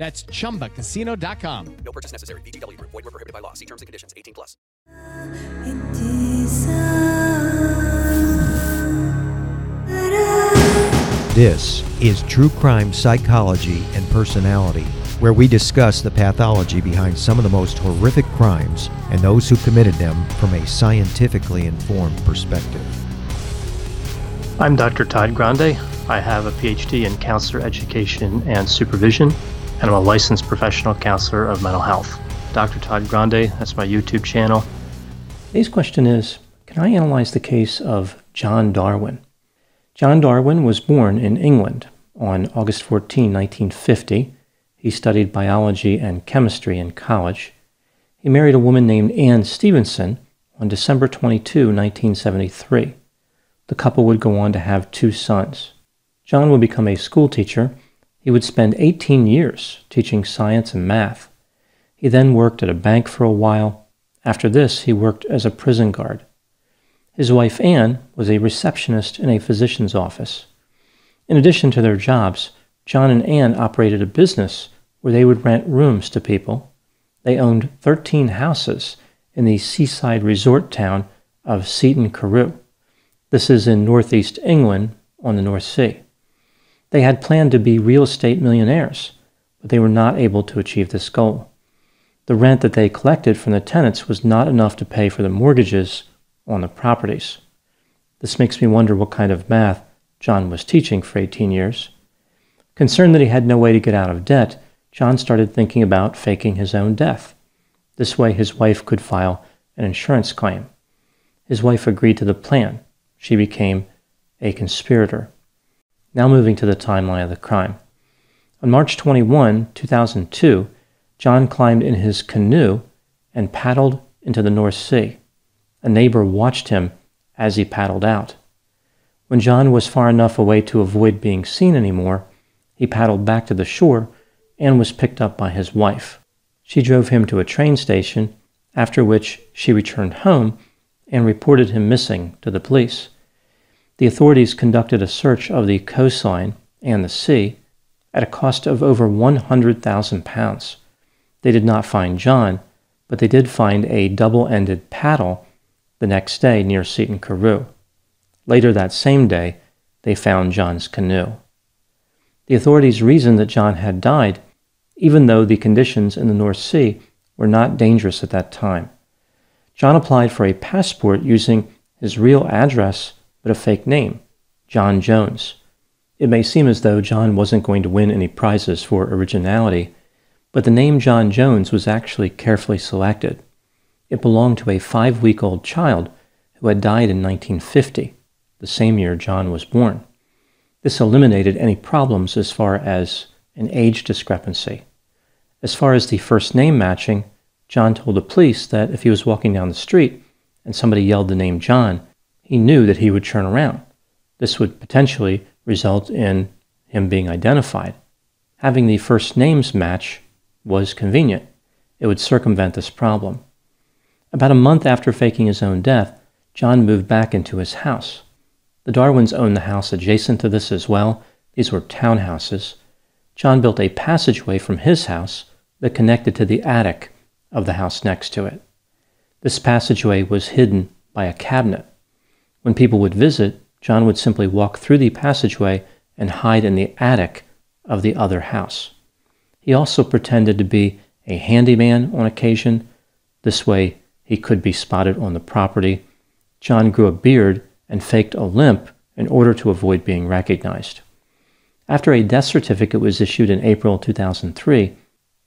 That's chumbacasino.com. No purchase necessary. VGW Group. Void were prohibited by law. See terms and conditions. 18 plus. This is True Crime Psychology and Personality, where we discuss the pathology behind some of the most horrific crimes and those who committed them from a scientifically informed perspective. I'm Dr. Todd Grande. I have a PhD in counselor education and supervision, and I'm a licensed professional counselor of mental health. Dr. Todd Grande, that's my YouTube channel. Today's question is Can I analyze the case of John Darwin? John Darwin was born in England on August 14, 1950. He studied biology and chemistry in college. He married a woman named Anne Stevenson on December 22, 1973. The couple would go on to have two sons. John would become a school teacher. He would spend 18 years teaching science and math. He then worked at a bank for a while. After this, he worked as a prison guard. His wife Anne was a receptionist in a physician's office. In addition to their jobs, John and Anne operated a business where they would rent rooms to people. They owned 13 houses in the seaside resort town of Seaton Carew. This is in northeast England on the North Sea. They had planned to be real estate millionaires, but they were not able to achieve this goal. The rent that they collected from the tenants was not enough to pay for the mortgages on the properties. This makes me wonder what kind of math John was teaching for 18 years. Concerned that he had no way to get out of debt, John started thinking about faking his own death. This way, his wife could file an insurance claim. His wife agreed to the plan. She became a conspirator. Now, moving to the timeline of the crime. On March 21, 2002, John climbed in his canoe and paddled into the North Sea. A neighbor watched him as he paddled out. When John was far enough away to avoid being seen anymore, he paddled back to the shore and was picked up by his wife. She drove him to a train station, after which she returned home and reported him missing to the police. The authorities conducted a search of the coastline and the sea at a cost of over £100,000. They did not find John, but they did find a double ended paddle the next day near Seaton Carew. Later that same day, they found John's canoe. The authorities reasoned that John had died, even though the conditions in the North Sea were not dangerous at that time. John applied for a passport using his real address but a fake name, John Jones. It may seem as though John wasn't going to win any prizes for originality, but the name John Jones was actually carefully selected. It belonged to a five week old child who had died in 1950, the same year John was born. This eliminated any problems as far as an age discrepancy. As far as the first name matching, John told the police that if he was walking down the street and somebody yelled the name John, he knew that he would turn around. This would potentially result in him being identified. Having the first names match was convenient. It would circumvent this problem. About a month after faking his own death, John moved back into his house. The Darwins owned the house adjacent to this as well. These were townhouses. John built a passageway from his house that connected to the attic of the house next to it. This passageway was hidden by a cabinet. When people would visit, John would simply walk through the passageway and hide in the attic of the other house. He also pretended to be a handyman on occasion. This way, he could be spotted on the property. John grew a beard and faked a limp in order to avoid being recognized. After a death certificate was issued in April 2003,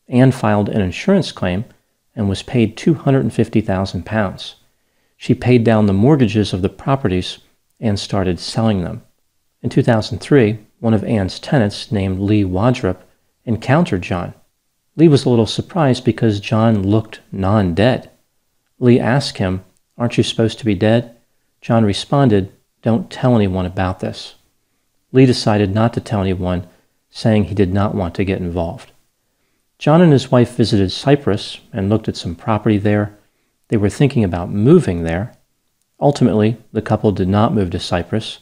Anne filed an insurance claim and was paid £250,000. She paid down the mortgages of the properties and started selling them. In 2003, one of Anne's tenants, named Lee Wadrup, encountered John. Lee was a little surprised because John looked non dead. Lee asked him, Aren't you supposed to be dead? John responded, Don't tell anyone about this. Lee decided not to tell anyone, saying he did not want to get involved. John and his wife visited Cyprus and looked at some property there. They were thinking about moving there. Ultimately, the couple did not move to Cyprus.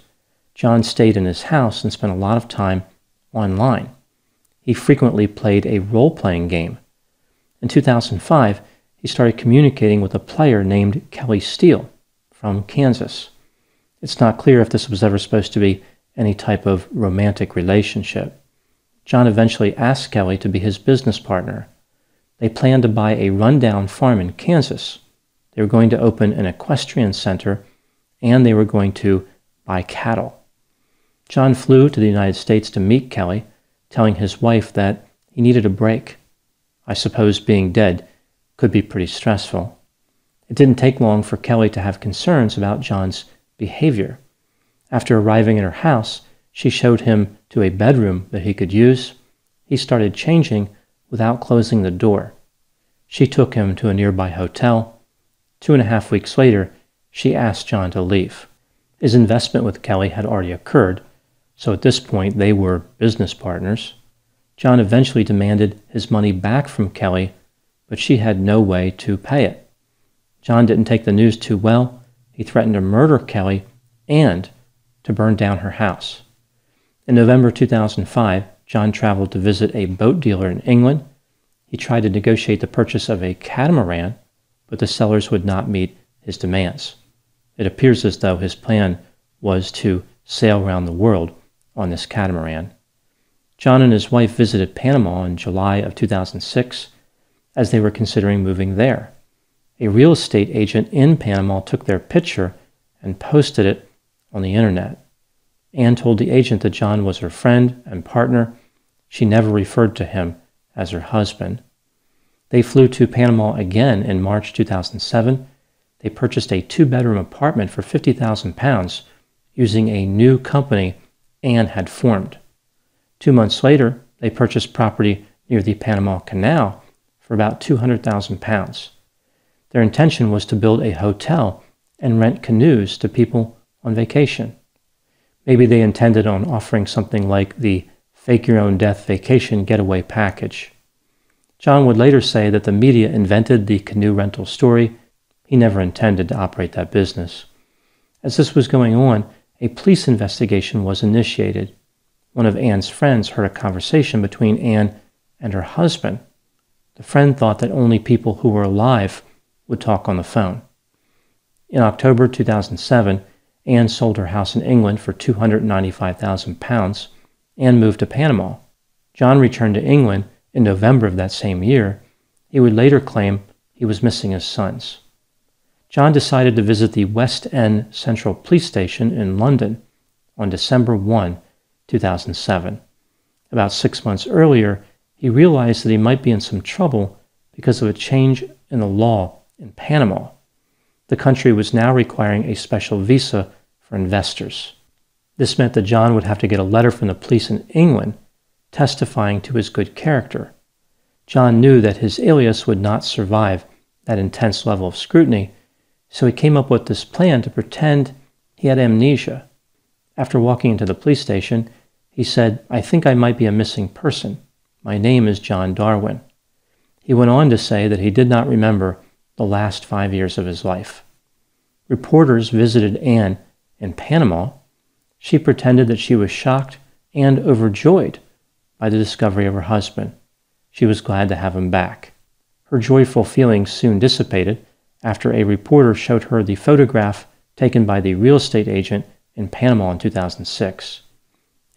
John stayed in his house and spent a lot of time online. He frequently played a role playing game. In 2005, he started communicating with a player named Kelly Steele from Kansas. It's not clear if this was ever supposed to be any type of romantic relationship. John eventually asked Kelly to be his business partner. They planned to buy a rundown farm in Kansas. They were going to open an equestrian center and they were going to buy cattle. John flew to the United States to meet Kelly, telling his wife that he needed a break. I suppose being dead could be pretty stressful. It didn't take long for Kelly to have concerns about John's behavior. After arriving at her house, she showed him to a bedroom that he could use. He started changing without closing the door. She took him to a nearby hotel. Two and a half weeks later, she asked John to leave. His investment with Kelly had already occurred, so at this point they were business partners. John eventually demanded his money back from Kelly, but she had no way to pay it. John didn't take the news too well. He threatened to murder Kelly and to burn down her house. In November 2005, John traveled to visit a boat dealer in England. He tried to negotiate the purchase of a catamaran, but the sellers would not meet his demands. It appears as though his plan was to sail around the world on this catamaran. John and his wife visited Panama in July of 2006 as they were considering moving there. A real estate agent in Panama took their picture and posted it on the internet. Anne told the agent that John was her friend and partner. She never referred to him as her husband. They flew to Panama again in March 2007. They purchased a two bedroom apartment for 50,000 pounds using a new company Anne had formed. Two months later, they purchased property near the Panama Canal for about 200,000 pounds. Their intention was to build a hotel and rent canoes to people on vacation. Maybe they intended on offering something like the fake your own death vacation getaway package. John would later say that the media invented the canoe rental story. He never intended to operate that business. As this was going on, a police investigation was initiated. One of Anne's friends heard a conversation between Anne and her husband. The friend thought that only people who were alive would talk on the phone. In October 2007, Anne sold her house in England for £295,000 and moved to Panama. John returned to England in November of that same year. He would later claim he was missing his sons. John decided to visit the West End Central Police Station in London on December 1, 2007. About six months earlier, he realized that he might be in some trouble because of a change in the law in Panama the country was now requiring a special visa for investors. This meant that John would have to get a letter from the police in England testifying to his good character. John knew that his alias would not survive that intense level of scrutiny, so he came up with this plan to pretend he had amnesia. After walking into the police station, he said, I think I might be a missing person. My name is John Darwin. He went on to say that he did not remember the last five years of his life. Reporters visited Anne in Panama. She pretended that she was shocked and overjoyed by the discovery of her husband. She was glad to have him back. Her joyful feelings soon dissipated after a reporter showed her the photograph taken by the real estate agent in Panama in 2006.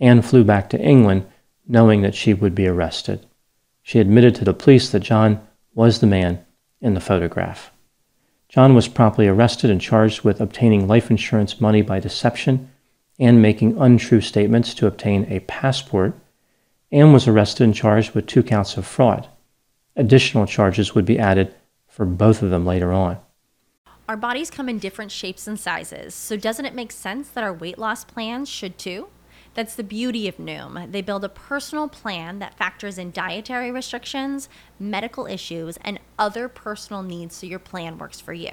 Anne flew back to England knowing that she would be arrested. She admitted to the police that John was the man in the photograph. John was promptly arrested and charged with obtaining life insurance money by deception and making untrue statements to obtain a passport, and was arrested and charged with two counts of fraud. Additional charges would be added for both of them later on. Our bodies come in different shapes and sizes, so doesn't it make sense that our weight loss plans should too? That's the beauty of Noom. They build a personal plan that factors in dietary restrictions, medical issues, and other personal needs so your plan works for you.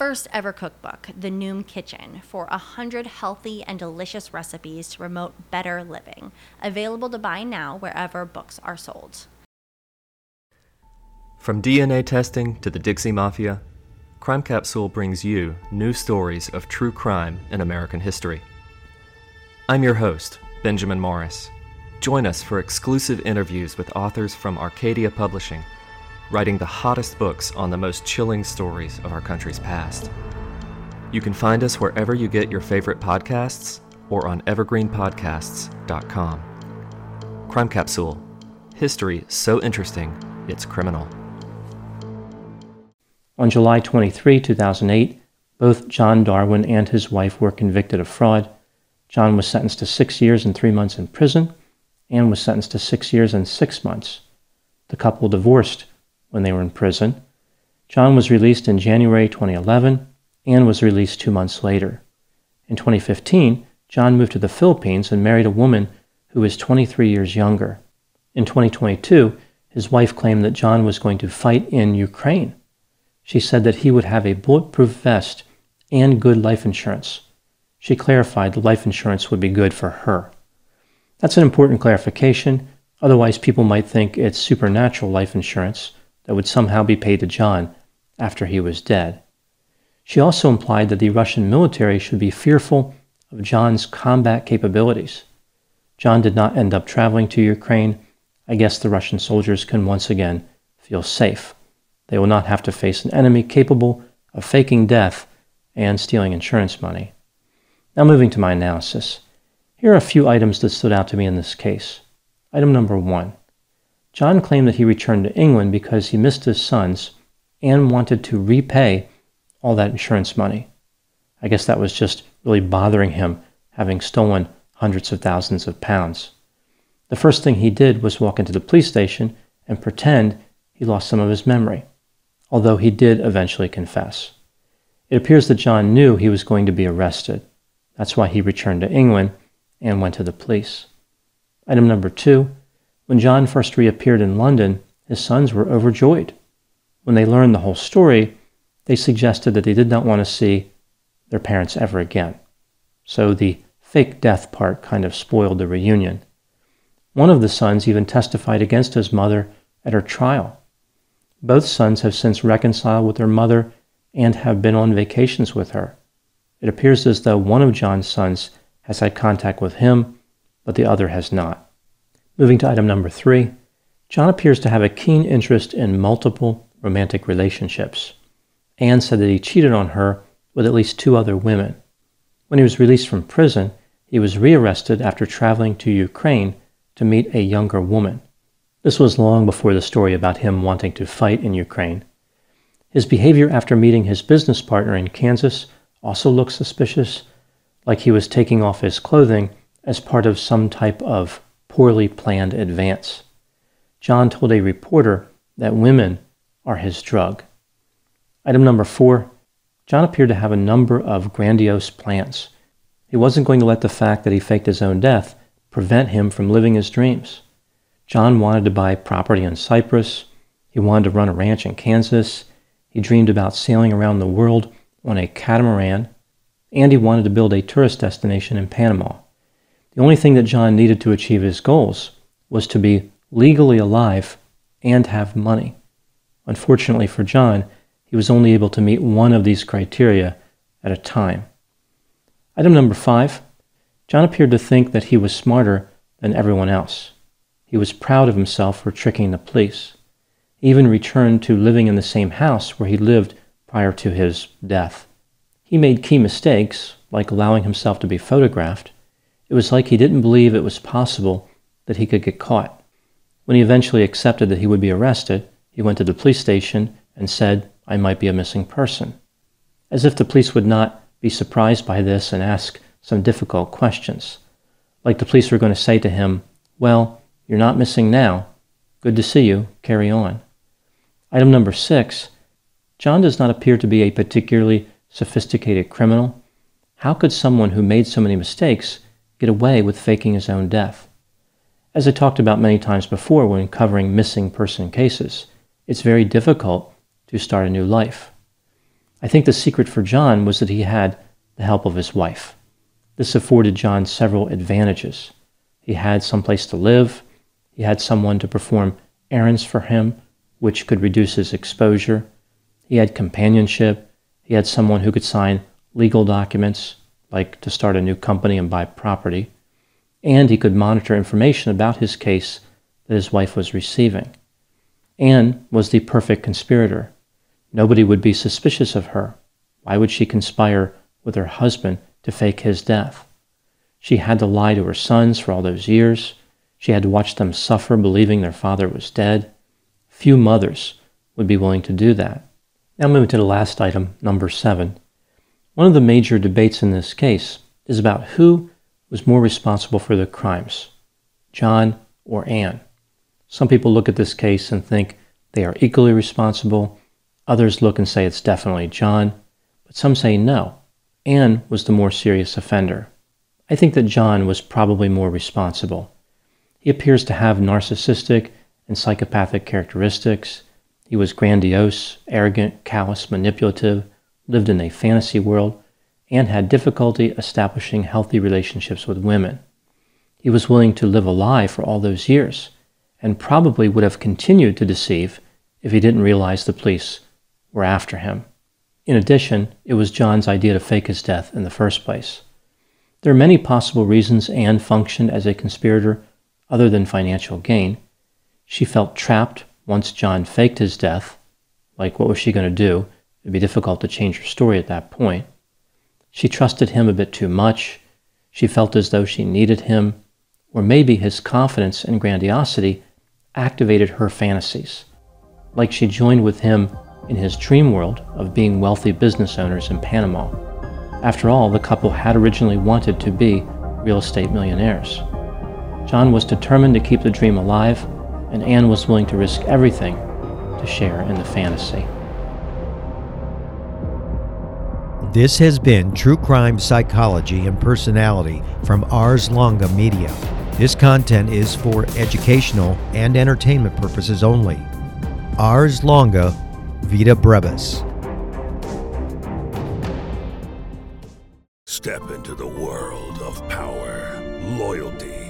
first ever cookbook, The Noom Kitchen, for 100 healthy and delicious recipes to promote better living. Available to buy now wherever books are sold. From DNA testing to the Dixie Mafia, Crime Capsule brings you new stories of true crime in American history. I'm your host, Benjamin Morris. Join us for exclusive interviews with authors from Arcadia Publishing writing the hottest books on the most chilling stories of our country's past. You can find us wherever you get your favorite podcasts or on evergreenpodcasts.com. Crime Capsule History so interesting, it's criminal. On July 23, 2008, both John Darwin and his wife were convicted of fraud. John was sentenced to six years and three months in prison and was sentenced to six years and six months. The couple divorced when they were in prison. John was released in January 2011 and was released two months later. In 2015, John moved to the Philippines and married a woman who is 23 years younger. In 2022, his wife claimed that John was going to fight in Ukraine. She said that he would have a bulletproof vest and good life insurance. She clarified the life insurance would be good for her. That's an important clarification, otherwise, people might think it's supernatural life insurance that would somehow be paid to John after he was dead. She also implied that the Russian military should be fearful of John's combat capabilities. John did not end up traveling to Ukraine. I guess the Russian soldiers can once again feel safe. They will not have to face an enemy capable of faking death and stealing insurance money. Now, moving to my analysis. Here are a few items that stood out to me in this case. Item number one John claimed that he returned to England because he missed his sons and wanted to repay all that insurance money. I guess that was just really bothering him, having stolen hundreds of thousands of pounds. The first thing he did was walk into the police station and pretend he lost some of his memory, although he did eventually confess. It appears that John knew he was going to be arrested. That's why he returned to England and went to the police. Item number two when John first reappeared in London, his sons were overjoyed. When they learned the whole story, they suggested that they did not want to see their parents ever again. So the fake death part kind of spoiled the reunion. One of the sons even testified against his mother at her trial. Both sons have since reconciled with their mother and have been on vacations with her. It appears as though one of John's sons has had contact with him, but the other has not. Moving to item number three, John appears to have a keen interest in multiple romantic relationships. Anne said that he cheated on her with at least two other women. When he was released from prison, he was rearrested after traveling to Ukraine to meet a younger woman. This was long before the story about him wanting to fight in Ukraine. His behavior after meeting his business partner in Kansas also looked suspicious, like he was taking off his clothing as part of some type of poorly planned advance. John told a reporter that women are his drug. Item number four John appeared to have a number of grandiose plans. He wasn't going to let the fact that he faked his own death prevent him from living his dreams. John wanted to buy property in Cyprus. He wanted to run a ranch in Kansas. He dreamed about sailing around the world on a catamaran. And he wanted to build a tourist destination in Panama. The only thing that John needed to achieve his goals was to be legally alive, and have money. Unfortunately for John, he was only able to meet one of these criteria at a time. Item number five John appeared to think that he was smarter than everyone else. He was proud of himself for tricking the police. He even returned to living in the same house where he lived prior to his death. He made key mistakes, like allowing himself to be photographed. It was like he didn't believe it was possible that he could get caught. When he eventually accepted that he would be arrested, he went to the police station and said, I might be a missing person. As if the police would not be surprised by this and ask some difficult questions. Like the police were going to say to him, Well, you're not missing now. Good to see you. Carry on. Item number six John does not appear to be a particularly sophisticated criminal, how could someone who made so many mistakes get away with faking his own death? As I talked about many times before when covering missing person cases, it's very difficult to start a new life. I think the secret for John was that he had the help of his wife. This afforded John several advantages. He had some place to live, he had someone to perform errands for him, which could reduce his exposure, he had companionship, he had someone who could sign legal documents, like to start a new company and buy property, and he could monitor information about his case that his wife was receiving. Anne was the perfect conspirator. Nobody would be suspicious of her. Why would she conspire with her husband to fake his death? She had to lie to her sons for all those years. She had to watch them suffer believing their father was dead. Few mothers would be willing to do that. Now moving to the last item, number seven. One of the major debates in this case is about who was more responsible for the crimes, John or Anne. Some people look at this case and think they are equally responsible. Others look and say it's definitely John, but some say no. Anne was the more serious offender. I think that John was probably more responsible. He appears to have narcissistic and psychopathic characteristics. He was grandiose, arrogant, callous, manipulative, lived in a fantasy world, and had difficulty establishing healthy relationships with women. He was willing to live a lie for all those years, and probably would have continued to deceive if he didn't realize the police were after him. In addition, it was John's idea to fake his death in the first place. There are many possible reasons Anne functioned as a conspirator other than financial gain. She felt trapped once John faked his death, like what was she going to do? It'd be difficult to change her story at that point. She trusted him a bit too much. She felt as though she needed him, or maybe his confidence and grandiosity activated her fantasies, like she joined with him in his dream world of being wealthy business owners in Panama. After all, the couple had originally wanted to be real estate millionaires. John was determined to keep the dream alive and Anne was willing to risk everything to share in the fantasy. This has been True Crime Psychology and Personality from Ars Longa Media. This content is for educational and entertainment purposes only. Ars Longa Vita Brevis. Step into the world of power, loyalty